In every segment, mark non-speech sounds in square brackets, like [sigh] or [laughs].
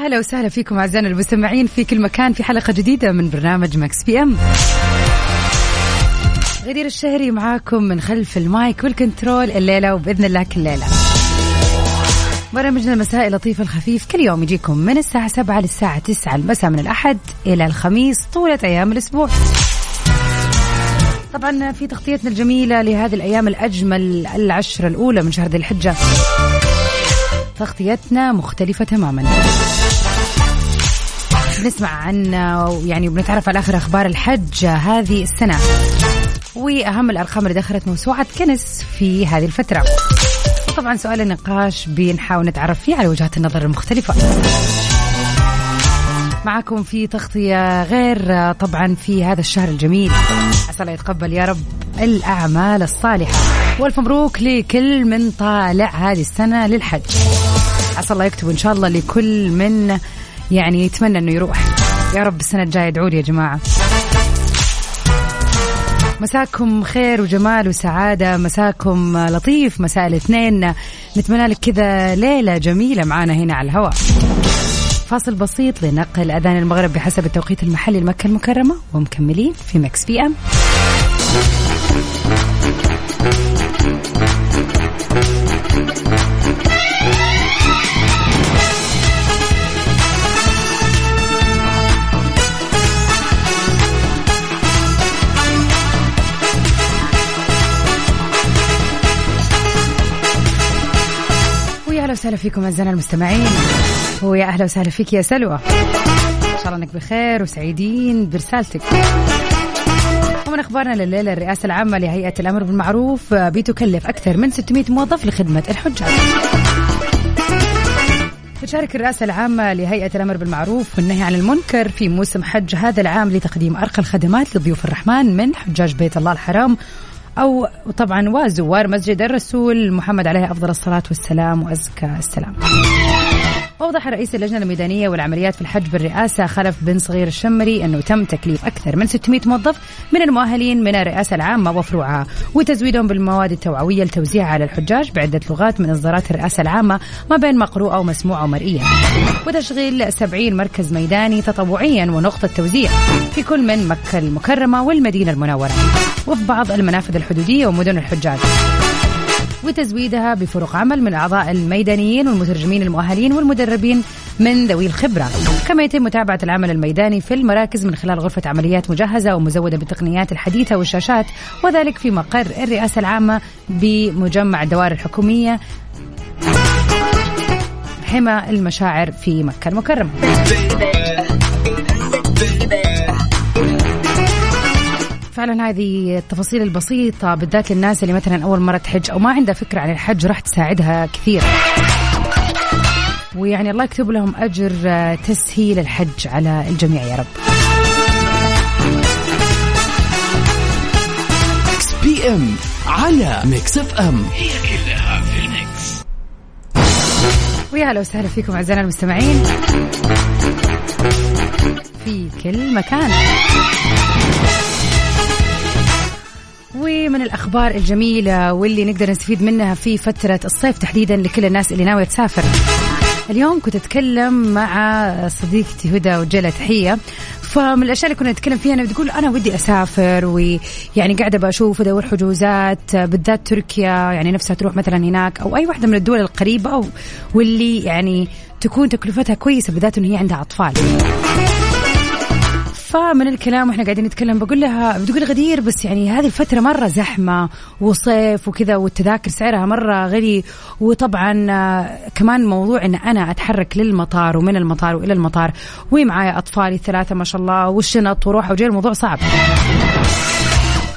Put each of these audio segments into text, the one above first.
هلا وسهلا فيكم أعزائنا المستمعين في كل مكان في حلقة جديدة من برنامج Mix PM. غدير الشهري معاكم من خلف ال mic وال control الليلة وبإذن الله كل ليلة. برنامجنا المسائي اللطيف الخفيف كل يوم يجيكم من الساعة 7 للساعة 9 المساء من الأحد إلى الخميس طيلة أيام الأسبوع. طبعا في تغطيتنا الجميلة لهذه الأيام الأجمل العشرة الأولى من شهر ذي الحجة. تغطيتنا مختلفة تماما. بنسمع عن يعني بنتعرف على آخر أخبار الحج هذه السنة. وأهم الأرقام اللي دخلت موسوعة كنس في هذه الفترة. طبعا سؤال النقاش بنحاول نتعرف فيه على وجهات النظر المختلفة. معكم في تغطية غير طبعا في هذا الشهر الجميل. عسى الله يتقبل يا رب الأعمال الصالحة. وألف مبروك لكل من طالع هذه السنة للحج. عسى الله يكتب إن شاء الله لكل من يعني يتمنى أنه يروح. يا رب السنة الجاية ادعوا يا جماعة. مساكم خير وجمال وسعادة. مساكم لطيف. مساء الاثنين. نتمنى لك كذا ليلة جميلة معانا هنا على الهواء. فاصل بسيط لنقل أذان المغرب بحسب التوقيت المحلي لمكة المكرمة. ومكملين في مكس بي أم. أهلا وسهلا فيكم أعزائنا المستمعين. ويا أهلا وسهلا فيك يا سلوى. إن شاء الله إنك بخير وسعيدين برسالتك. ومن أخبارنا لليلة الرئاسة العامة لهيئة الأمر بالمعروف بتكلف أكثر من 600 موظف لخدمة الحجاج تشارك الرئاسة العامة لهيئة الأمر بالمعروف والنهي عن المنكر في موسم حج هذا العام لتقديم أرقى الخدمات لضيوف الرحمن من حجاج بيت الله الحرام أو طبعا وزوار مسجد الرسول محمد عليه أفضل الصلاة والسلام وأزكى السلام. وأوضح رئيس اللجنة الميدانية والعمليات في الحج بالرئاسة خلف بن صغير الشمري أنه تم تكليف أكثر من 600 موظف من المؤهلين من الرئاسة العامة وفروعها وتزويدهم بالمواد التوعوية لتوزيعها على الحجاج بعدة لغات من إصدارات الرئاسة العامة ما بين مقروءة ومسموعة ومرئية وتشغيل 70 مركز ميداني تطوعيا ونقطة توزيع في كل من مكة المكرمة والمدينة المنورة. وفي بعض المنافذ الحدودية ومدن الحجاج. وتزويدها بفرق عمل من أعضاء الميدانيين والمترجمين المؤهلين والمدربين من ذوي الخبرة. كما يتم متابعة العمل الميداني في المراكز من خلال غرفة عمليات مجهزة ومزودة بالتقنيات الحديثة والشاشات وذلك في مقر الرئاسة العامة بمجمع الدوائر الحكومية حمى المشاعر في مكة المكرمة. فعلا هذه التفاصيل البسيطة بالذات للناس اللي مثلا أول مرة تحج أو ما عندها فكرة عن الحج راح تساعدها كثير. ويعني الله يكتب لهم أجر تسهيل الحج على الجميع يا رب. PM على Mix FM هي كلها في ال mix. ويا هلا وسهلا فيكم أعزائنا المستمعين في كل مكان. ومن الأخبار الجميلة واللي نقدر نستفيد منها في فترة الصيف تحديدا لكل الناس اللي ناوية تسافر. اليوم كنت أتكلم مع صديقتي هدى وجلة تحية. فمن الأشياء اللي كنا نتكلم فيها انها بتقول أنا ودي أسافر ويعني قاعدة بشوف ادور حجوزات بالذات تركيا يعني نفسها تروح مثلا هناك أو أي واحدة من الدول القريبة أو واللي يعني تكون تكلفتها كويسة بالذات إنه هي عندها أطفال. فمن الكلام وإحنا قاعدين نتكلم بقول لها بتقول غدير بس يعني هذه الفترة مرة زحمة وصيف وكذا والتذاكر سعرها مرة غالي وطبعا آه، كمان موضوع إن أنا أتحرك للمطار ومن المطار وإلى المطار. ومعايا أطفالي الثلاثة ما شاء الله والشنط وروح وجاي الموضوع صعب.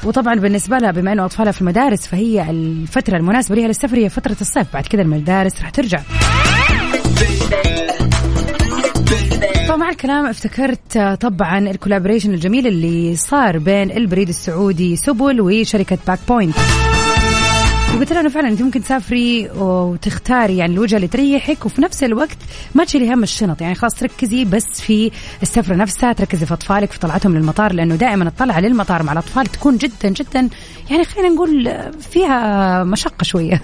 وطبعا بالنسبة لها بما إنه أطفالها في المدارس فهي الفترة المناسبة لها للسفر هي فترة الصيف. بعد كذا المدارس راح ترجع. فمع الكلام افتكرت آه، طبعا ال collaboration الجميل اللي صار بين البريد السعودي سبل وشركة BagPoint وقلت لها انه فعلا أنت ممكن تسافري وتختاري يعني الوجهة اللي تريحك وفي نفس الوقت ما تشيلي هم الشنط. يعني خلاص تركزي بس في السفرة نفسها تركزي في أطفالك في طلعتهم للمطار لأنه دائما الطلعة للمطار مع الأطفال تكون جدا جدا يعني خلينا نقول فيها مشقة شوية.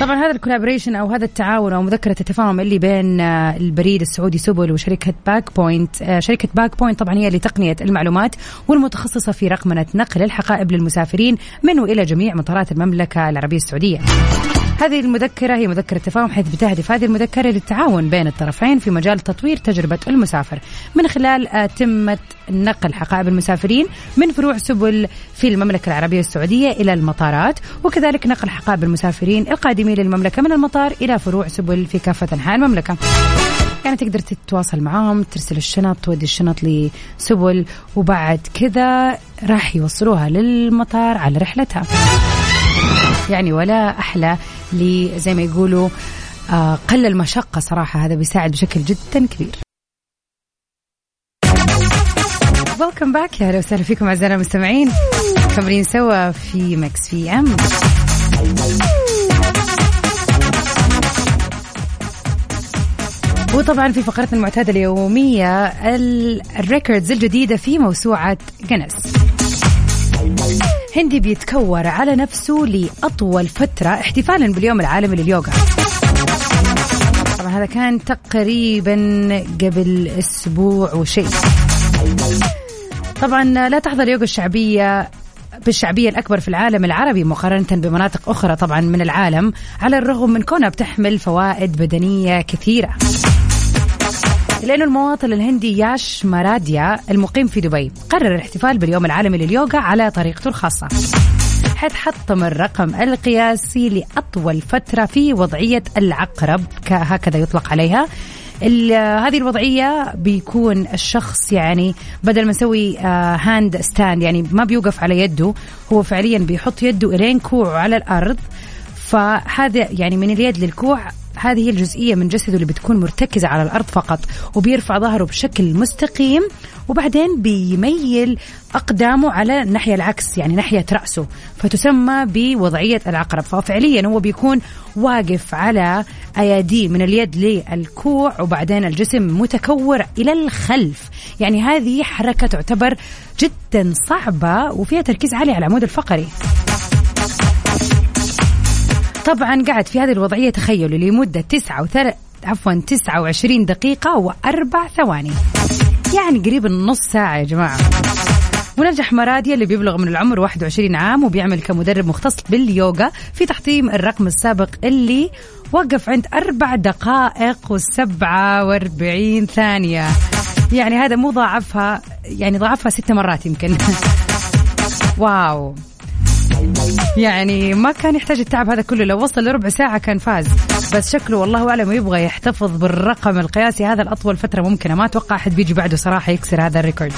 طبعا هذا ال collaboration أو هذا التعاون أو مذكرة التفاهم اللي بين آه، البريد السعودي سبل وشركة BagPoint آه، شركة BagPoint طبعا هي لتقنيه المعلومات والمتخصصة في رقمنة نقل الحقائب للمسافرين من وإلى جميع مطارات المملكة العربية السعودية. هذه المذكرة هي مذكرة تفاهم حيث بتهدف هذه المذكرة للتعاون بين الطرفين في مجال تطوير تجربة المسافر. من خلال أتمتة نقل حقائب المسافرين من فروع سبل في المملكة العربية السعودية إلى المطارات وكذلك نقل حقائب المسافرين القادمين للمملكة من المطار إلى فروع سبل في كافة أنحاء المملكة. يعني تقدر تتواصل معاهم ترسل الشنط تودي الشنط لسبل وبعد كذا راح يوصلوها للمطار على رحلتها. يعني ولا أحلى زي ما يقولوا آه، قل المشقة صراحة. هذا بيساعد بشكل جدا كبير. welcome back يا أهلا وسهلا فيكم أعزائنا المستمعين. مستمرين سوا في Mix PM. وطبعا في فقرتنا المعتادة اليومية ال records الجديدة في موسوعة جنس هندي بيتكور على نفسه لأطول فترة احتفالا باليوم العالمي لليوغا. طبعا هذا كان تقريبا قبل أسبوع وشيء. طبعا لا تحظى اليوغا الشعبية بالشعبية الأكبر في العالم العربي مقارنة بمناطق أخرى طبعا من العالم على الرغم من كونها بتحمل فوائد بدنية كثيرة. لأنه المواطن الهندي ياش ماراديا المقيم في دبي قرر الاحتفال باليوم العالمي لليوغا على طريقته الخاصة. حيث حطم الرقم القياسي لأطول فترة في وضعية العقرب هكذا يطلق عليها. هذه الوضعية بيكون الشخص يعني بدل ما يسوي hand آه، stand يعني ما بيوقف على يده هو فعليا بيحط يده إلين كوعه على الأرض. فهذا يعني من اليد للكوع هذه هي الجزئية من جسده اللي بتكون مرتكزة على الأرض فقط وبيرفع ظهره بشكل مستقيم وبعدين بيميل أقدامه على الناحية العكس يعني ناحية رأسه فتسمى بوضعية العقرب. ففعليا هو بيكون واقف على أياديه من اليد للكوع وبعدين الجسم متكور إلى الخلف. يعني هذه حركة تعتبر جدا صعبة وفيها تركيز عالي على العمود الفقري. طبعا قعد في هذه الوضعية تخيلوا لمدة تسعة وثلاث عفوا 29 دقيقة وأربع ثواني. يعني قريب نص ساعة يا جماعة. ونجح مراديا اللي بيبلغ من العمر 21 عام وبيعمل كمدرب مختص باليوغا في تحطيم الرقم السابق اللي وقف عند أربع دقائق وسبعة وأربعين ثانية. يعني هذا مو ضاعفها يعني ضاعفها ست مرات يمكن. [laughs] wow. يعني ما كان يحتاج التعب هذا كله. لو وصل لربع ساعة كان فاز. بس شكله والله أعلم يبغى يحتفظ بالرقم القياسي. هذا الأطول فترة ممكنة. ما أتوقع أحد بيجي بعده صراحة يكسر هذا ال record.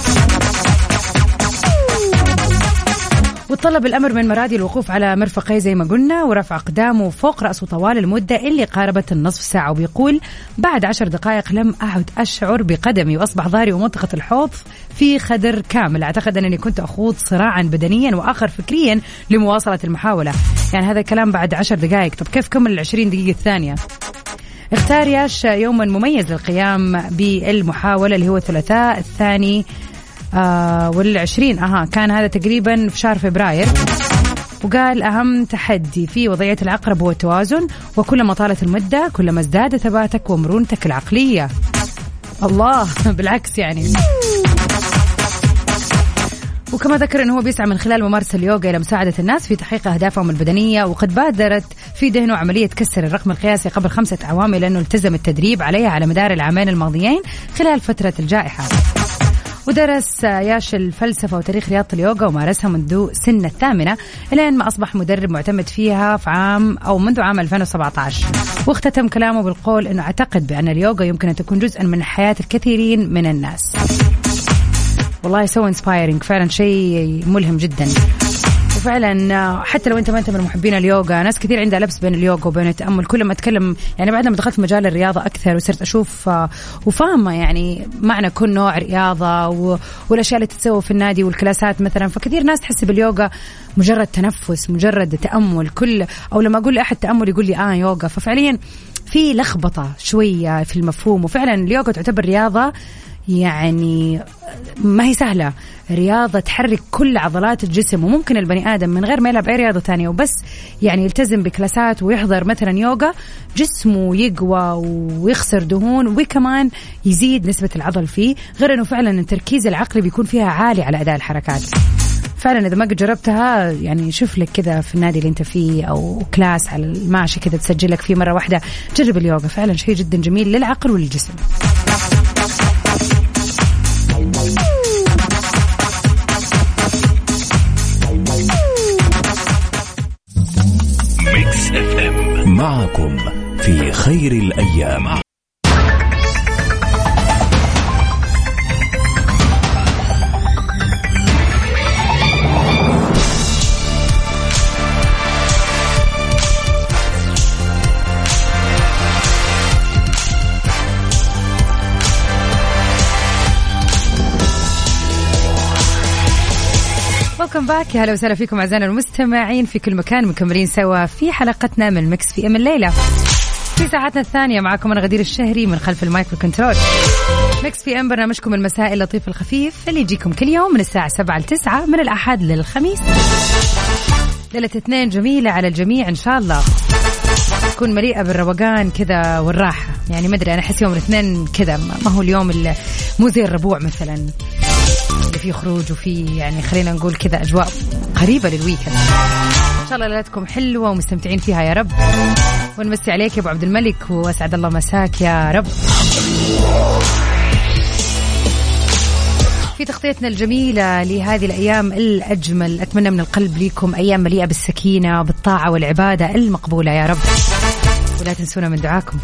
وطلب الأمر من مرادي الوقوف على مرفقيه زي ما قلنا ورفع اقدامه فوق رأسه طوال المدة اللي قاربت النصف ساعة وبيقول بعد عشر دقائق لم أعد أشعر بقدمي وأصبح ظهري ومنطقة الحوض في خدر كامل. أعتقد أنني كنت أخوض صراعا بدنيا وآخر فكريا لمواصلة المحاولة. يعني هذا الكلام بعد عشر دقائق. طب كيف كمل العشرين دقيقة الثانية؟ اختار ياش يوما مميز للقيام بالمحاولة اللي هو الثلاثاء الثاني آه والعشرين. أها كان هذا تقريبا في شهر فبراير. وقال أهم تحدي في وضعية العقرب هو التوازن وكلما طالت المدة كلما ازداد ثباتك ومرونتك العقلية. الله [laughs] بالعكس يعني. وكما ذكر إنه هو بيسعى من خلال ممارسة اليوغا إلى مساعدة الناس في تحقيق أهدافهم البدنية وقد بادرت في ذهنه عملية كسر الرقم القياسي قبل خمسة اعوام لأنه التزم التدريب عليها على مدار العامين الماضيين خلال فترة الجائحة. ودرس ياش الفلسفة وتاريخ رياضة اليوغا ومارسها منذ سن الثامنة. إلى ما أصبح مدرب معتمد فيها في عام أو منذ عام 2017 واختتم كلامه بالقول أنه أعتقد بأن اليوغا يمكن أن تكون جزءا من حياة الكثيرين من الناس. والله so inspiring فعلا شيء ملهم جدا. وفعلا حتى لو أنت ما أنت من محبين اليوغا ناس كثير عندها لبس بين اليوغا وبين التأمل. كل ما أتكلم يعني بعد ما دخلت مجال الرياضة أكثر وصرت أشوف وفاهمة يعني معنى كل نوع رياضة والأشياء اللي تتسوى في النادي والكلاسات مثلا. فكثير ناس تحس باليوغا مجرد تنفس مجرد تأمل. كل أو لما أقول لأحد تأمل يقول لي آه يوغا. ففعليا في لخبطة شوية في المفهوم. وفعلا اليوغا تعتبر رياضة يعني ما هي سهلة. رياضة تحرك كل عضلات الجسم وممكن البني آدم من غير ما يلعب أي رياضة تانية وبس يعني يلتزم بكلاسات ويحضر مثلا يوغا جسمه يقوى ويخسر دهون وكمان يزيد نسبة العضل فيه غير أنه فعلا التركيز العقلي بيكون فيها عالي على أداء الحركات. فعلا إذا ما قد جربتها يعني شوف لك كذا في النادي اللي أنت فيه أو كلاس على الماشي كذا تسجل لك فيه مرة واحدة. جرب اليوغا فعلا شيء جدا جميل للعقل وللجسم. معكم في خير الأيام. يا هلا وسهلا فيكم أعزائنا المستمعين في كل مكان. مكملين سوا في حلقتنا من ميكس اف ام الليلة. في ساعتنا الثانية معكم أنا غدير الشهري من خلف المايكرو كنترول ميكس اف ام برنامجكم المسائي اللطيف الخفيف اللي يجيكم كل يوم من الساعة 7 ل 9 من الأحد للخميس. ليلة اثنين جميلة على الجميع إن شاء الله. تكون مليئة بالروقان كذا والراحة. يعني ما أدري أنا أحس يوم الاثنين كذا ما هو اليوم مو زي الربوع مثلا. فيه خروج وفيه يعني خلينا نقول كذا أجواء قريبة للويكند. إن شاء الله ليلتكم حلوة ومستمتعين فيها يا رب. ونمسي عليك يا أبو عبد الملك وأسعد الله مساك يا رب. في تغطيتنا الجميلة لهذه الأيام الأجمل أتمنى من القلب ليكم أيام مليئة بالسكينة بالطاعة والعبادة المقبولة يا رب. ولا تنسونا من دعاكم.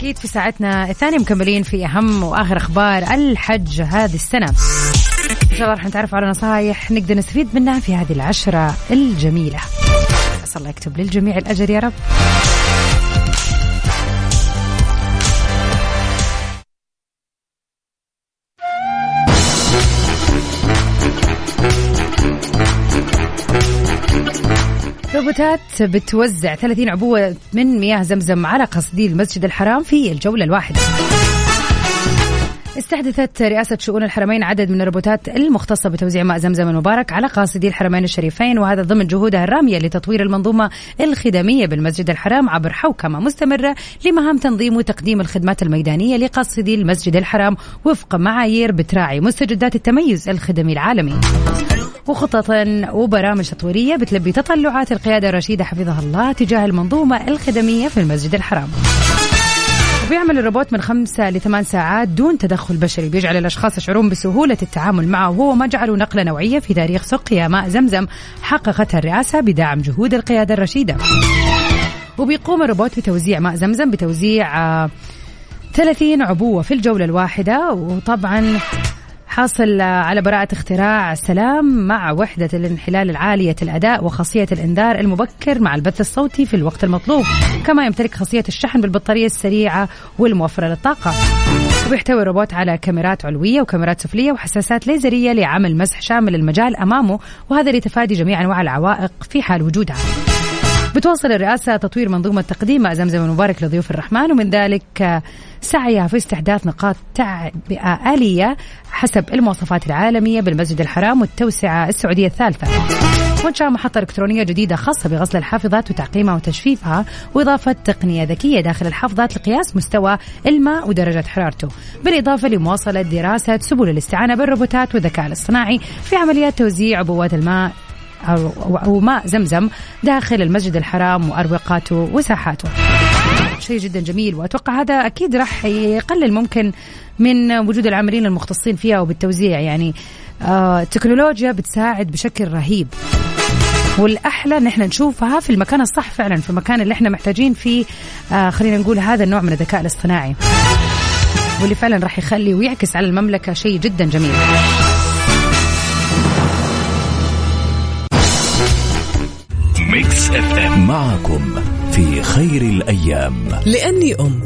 أكيد في ساعتنا الثانية مكملين في أهم وآخر أخبار الحج هذه السنة. إن شاء الله راح نتعرف على نصائح نقدر نستفيد منها في هذه العشرة الجميلة. أسأل الله يكتب للجميع الأجر يا رب. روبوتات بتوزع 30 عبوة من مياه زمزم على قصدي المسجد الحرام في الجولة الواحدة. استحدثت رئاسة شؤون الحرمين عدد من الروبوتات المختصة بتوزيع ماء زمزم المبارك على قاصدي الحرمين الشريفين وهذا ضمن جهودها الرامية لتطوير المنظومة الخدمية بالمسجد الحرام عبر حوكمة مستمرة لمهام تنظيم وتقديم الخدمات الميدانية لقاصدي المسجد الحرام وفق معايير بتراعي مستجدات التميز الخدمي العالمي. وخطط وبرامج تطويرية بتلبي تطلعات القيادة الرشيدة حفظها الله تجاه المنظومة الخدمية في المسجد الحرام. وبيعمل الروبوت من خمسة لثمان ساعات دون تدخل بشري. بيجعل الأشخاص يشعرون بسهولة التعامل معه. وهو ما جعله نقلة نوعية في تاريخ سقيا ماء زمزم حققتها الرئاسة بدعم جهود القيادة الرشيدة. وبيقوم الروبوت بتوزيع ماء زمزم بتوزيع آه، 30 عبوة في الجولة الواحدة. وطبعا حاصل على براءة اختراع سلام مع وحدة الانحلال العالية الأداء وخاصية الإنذار المبكر مع البث الصوتي في الوقت المطلوب. كما يمتلك خاصية الشحن بالبطارية السريعة والموفرة للطاقة. وبيحتوي الروبوت على كاميرات علوية وكاميرات سفلية وحساسات ليزرية لعمل مسح شامل المجال أمامه وهذا لتفادي جميع أنواع العوائق في حال وجودها. بتواصل الرئاسة تطوير منظومة تقديم ماء زمزم المبارك لضيوف الرحمن ومن ذلك سعيها في استحداث نقاط تعبئة آلية حسب المواصفات العالمية بالمسجد الحرام والتوسعة السعودية الثالثة. وإنشاء محطة إلكترونية جديدة خاصة بغسل الحافظات وتعقيمها وتجفيفها وإضافة تقنية ذكية داخل الحافظات لقياس مستوى الماء ودرجة حرارته. بالإضافة لمواصلة دراسة سبل الاستعانة بالروبوتات والذكاء الاصطناعي في عمليات توزيع عبوات الماء أو, ماء زمزم داخل المسجد الحرام وأروقاته وساحاته. شيء جدا جميل وأتوقع هذا أكيد راح يقلل ممكن من وجود العاملين المختصين فيها وبالتوزيع. يعني آه التكنولوجيا بتساعد بشكل رهيب. والأحلى ان إحنا نشوفها في المكان الصح فعلا في المكان اللي إحنا محتاجين فيه آه خلينا نقول هذا النوع من الذكاء الاصطناعي. واللي فعلا راح يخلي ويعكس على المملكة شيء جدا جميل. ميكس اف ام. معكم في خير الأيام. لأني أم.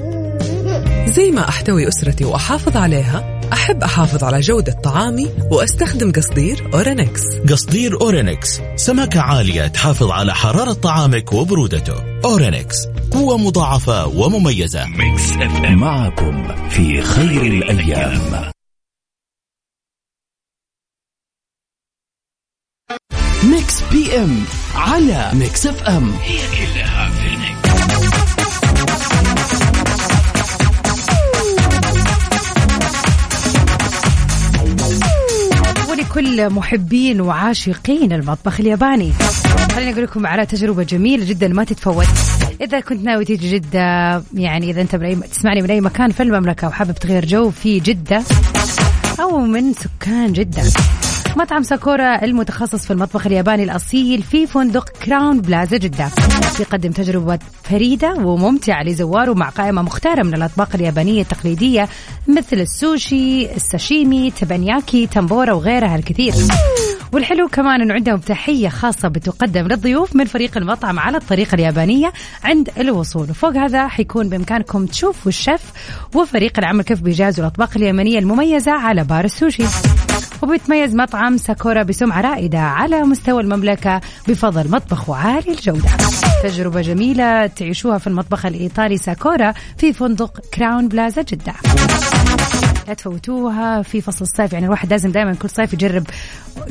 زي ما أحتوي أسرتي وأحافظ عليها أحب أحافظ على جودة طعامي وأستخدم قصدير أورينكس. قصدير أورينكس سماكة عالية تحافظ على حرارة طعامك وبرودته. أورينكس قوة مضاعفة ومميزة. ميكس اف ام. معكم في خير الأيام. بي ام على ميكس إف إم. هي كلها في ال mix ولكل محبين وعاشقين المطبخ الياباني. خليني أقول لكم على تجربة جميلة جدا ما تتفوت. إذا كنت ناوي تيجي جدة يعني إذا أنت من أي تسمعني من أي مكان في المملكة وحابب تغير جو في جدة أو من سكان جدة مطعم ساكورا المتخصص في المطبخ الياباني الأصيل في فندق كراون بلازا جدة. يقدم تجربة فريدة وممتعة لزواره مع قائمة مختارة من الأطباق اليابانية التقليدية مثل السوشي الساشيمي تيبانياكي تمبورا وغيرها الكثير. والحلو كمان انه عندهم تحية خاصة بتقدم للضيوف من فريق المطعم على الطريقة اليابانية عند الوصول. وفوق هذا حيكون بإمكانكم تشوفوا الشيف وفريق العمل كيف بيجهزوا الأطباق اليابانيه المميزة على بار السوشي. وبيتميز مطعم ساكورا بسمعة رائدة على مستوى المملكة بفضل مطبخه عالي الجودة. تجربة جميلة تعيشوها في المطبخ الإيطالي ساكورا في فندق كراون بلازا جدة. لا تفوتوها في فصل الصيف يعني الواحد لازم دائما كل صيف يجرب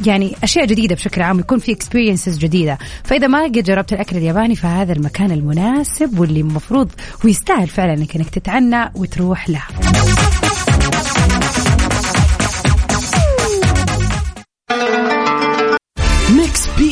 يعني أشياء جديدة بشكل عام يكون في experiences جديدة. فإذا ما قد جربت الأكل الياباني فهذا المكان المناسب واللي المفروض ويستاهل فعلا انك إنك تتعنى وتروح له.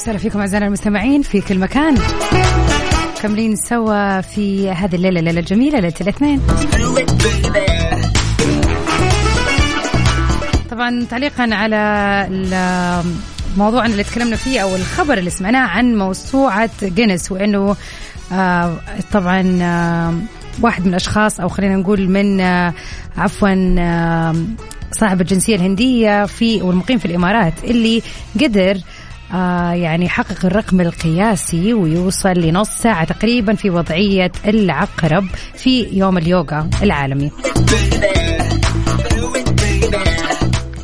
وسهلا فيكم أعزائنا المستمعين في كل مكان. كاملين سوا في هذه الليلة الليلة الجميله ليلة الاثنين. طبعا تعليقا على الموضوع اللي تكلمنا فيه أو الخبر اللي سمعناه عن موسوعة جينيس وإنه آه طبعا آه واحد من الأشخاص أو خلينا نقول من آه عفوا آه صاحب الجنسية الهندية في والمقيم في الإمارات اللي قدر آه يعني يحقق الرقم القياسي ويوصل لنص ساعة تقريبا في وضعية العقرب في يوم اليوغا العالمي.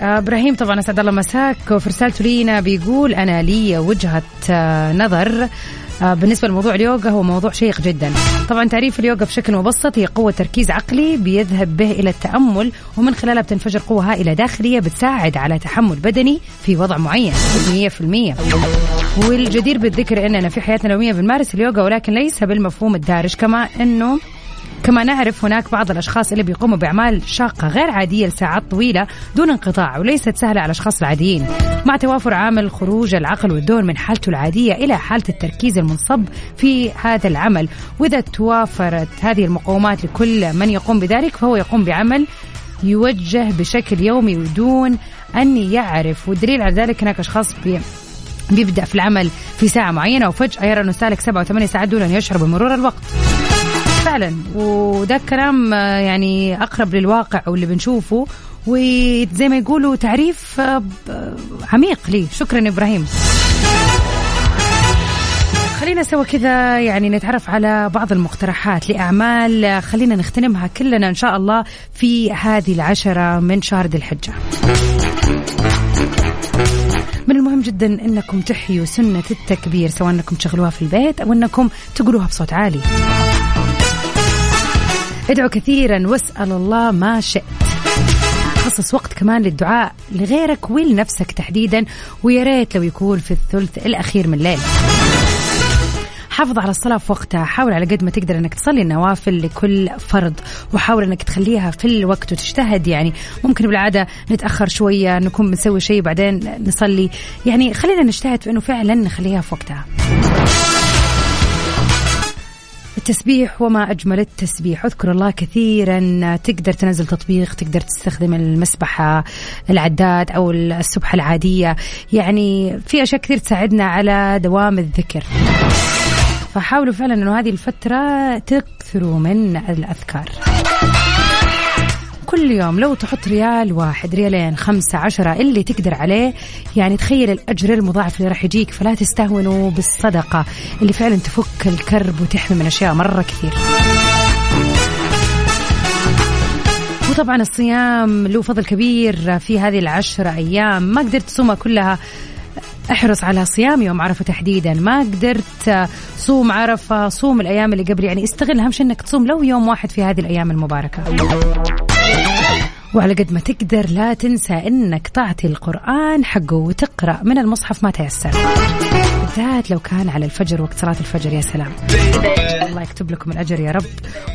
إبراهيم طبعا أسعد الله مساك. وفي رسالته لينا بيقول أنا لي وجهة آه، نظر. آه، بالنسبة لموضوع اليوغا هو موضوع شيق جدا. طبعا تعريف اليوغا بشكل مبسط هي قوة تركيز عقلي بيذهب به إلى التأمل ومن خلالها بتنفجر قوة هائلة داخلية بتساعد على تحمل بدني في وضع معين. 100% والجدير بالذكر أننا في حياتنا اليومية بنمارس اليوغا ولكن ليس بالمفهوم الدارج كما أنه كما نعرف هناك بعض الأشخاص اللي بيقوموا بأعمال شاقة غير عادية لساعات طويلة دون انقطاع وليست سهلة على الأشخاص العاديين. مع توافر عامل خروج العقل والدور من حالته العادية إلى حالة التركيز المنصب في هذا العمل. وإذا توافرت هذه المقومات لكل من يقوم بذلك فهو يقوم بعمل يوجه بشكل يومي بدون أن يعرف. والدليل على ذلك هناك أشخاص بي بيبدأ في العمل في ساعة معينة وفجأة يرى أنه سالك سبعة وثمانية ساعات دون أن يشعر بمرور الوقت. فعلا. وده الكلام آه، يعني أقرب للواقع واللي بنشوفه. وزي ما يقولوا تعريف آه، ب- عميق لي. شكرا إبراهيم. خلينا سوا كذا يعني نتعرف على بعض المقترحات لأعمال. آه، خلينا نغتنمها كلنا إن شاء الله في هذه العشرة من شهر ذي الحجة. من المهم جدا إنكم تحيوا سنة التكبير سواء إنكم تشغلوها في البيت أو إنكم تقولوها بصوت عالي. ادعوا كثيرا واسأل الله ما شئت. خصص وقت كمان للدعاء لغيرك ولنفسك تحديدا ويا ريت لو يكون في الثلث الأخير من الليل. حافظ على الصلاة في وقتها حاول على قد ما تقدر إنك تصلي النوافل لكل فرض وحاول إنك تخليها في الوقت وتجتهد يعني ممكن بالعادة نتأخر شوية نكون بنسوي شيء بعدين نصلي يعني خلينا نجتهد في إنه فعلا نخليها في وقتها التسبيح وما أجمل التسبيح. أذكر الله كثيرا تقدر تنزل تطبيق تقدر تستخدم المسبحة العداد أو السبحة العادية. يعني في أشياء كثير تساعدنا على دوام الذكر. فحاولوا فعلا أنه هذه الفترة تكثروا من الأذكار. كل يوم لو تحط ريال واحد ريالين خمسة عشرة اللي تقدر عليه يعني تخيل الأجر المضاعف اللي راح يجيك فلا تستهونوا بالصدقة اللي فعلا تفك الكرب وتحمي من أشياء مرة كثير. وطبعا الصيام له فضل كبير في هذه العشرة أيام. ما قدرت تصومها كلها أحرص على صيام يوم عرفة تحديدا. ما قدرت صوم عرفة صوم الأيام اللي قبل. يعني استغل اهم شيء إنك تصوم لو يوم واحد في هذه الأيام المباركة. وعلى قد ما تقدر لا تنسى إنك تعطي القرآن حقه وتقرأ من المصحف ما تيسر. بالذات لو كان على الفجر وقت صلاة الفجر يا سلام. الله يكتب لكم الأجر يا رب.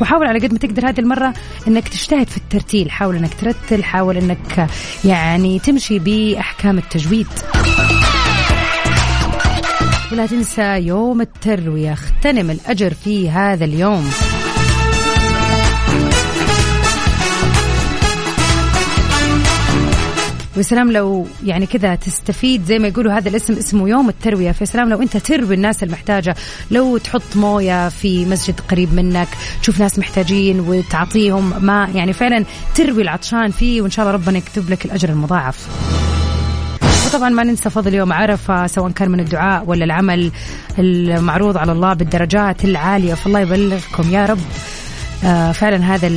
وحاول على قد ما تقدر هذه المرة إنك تجتهد في الترتيل. حاول إنك ترتل حاول إنك يعني تمشي بأحكام التجويد. ولا تنسى يوم التروية. اغتنم الأجر في هذا اليوم. وسلام لو يعني كذا تستفيد زي ما يقولوا هذا الاسم اسمه يوم التروية. في سلام لو انت تروي الناس المحتاجة لو تحط موية في مسجد قريب منك تشوف ناس محتاجين وتعطيهم ما يعني فعلا تروي العطشان فيه وإن شاء الله ربنا يكتب لك الأجر المضاعف. وطبعا ما ننسى فضل يوم عرفة سواء كان من الدعاء ولا العمل المعروض على الله بالدرجات العالية. فالله يبلغكم يا رب. فعلا هذا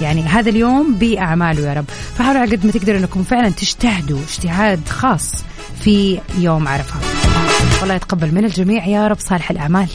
يعني هذا اليوم بأعماله يا رب. فحاولوا على قد ما تقدروا إنكم فعلا تجتهدوا اجتهاد خاص في يوم عرفة. والله يتقبل من الجميع يا رب صالح الأعمال.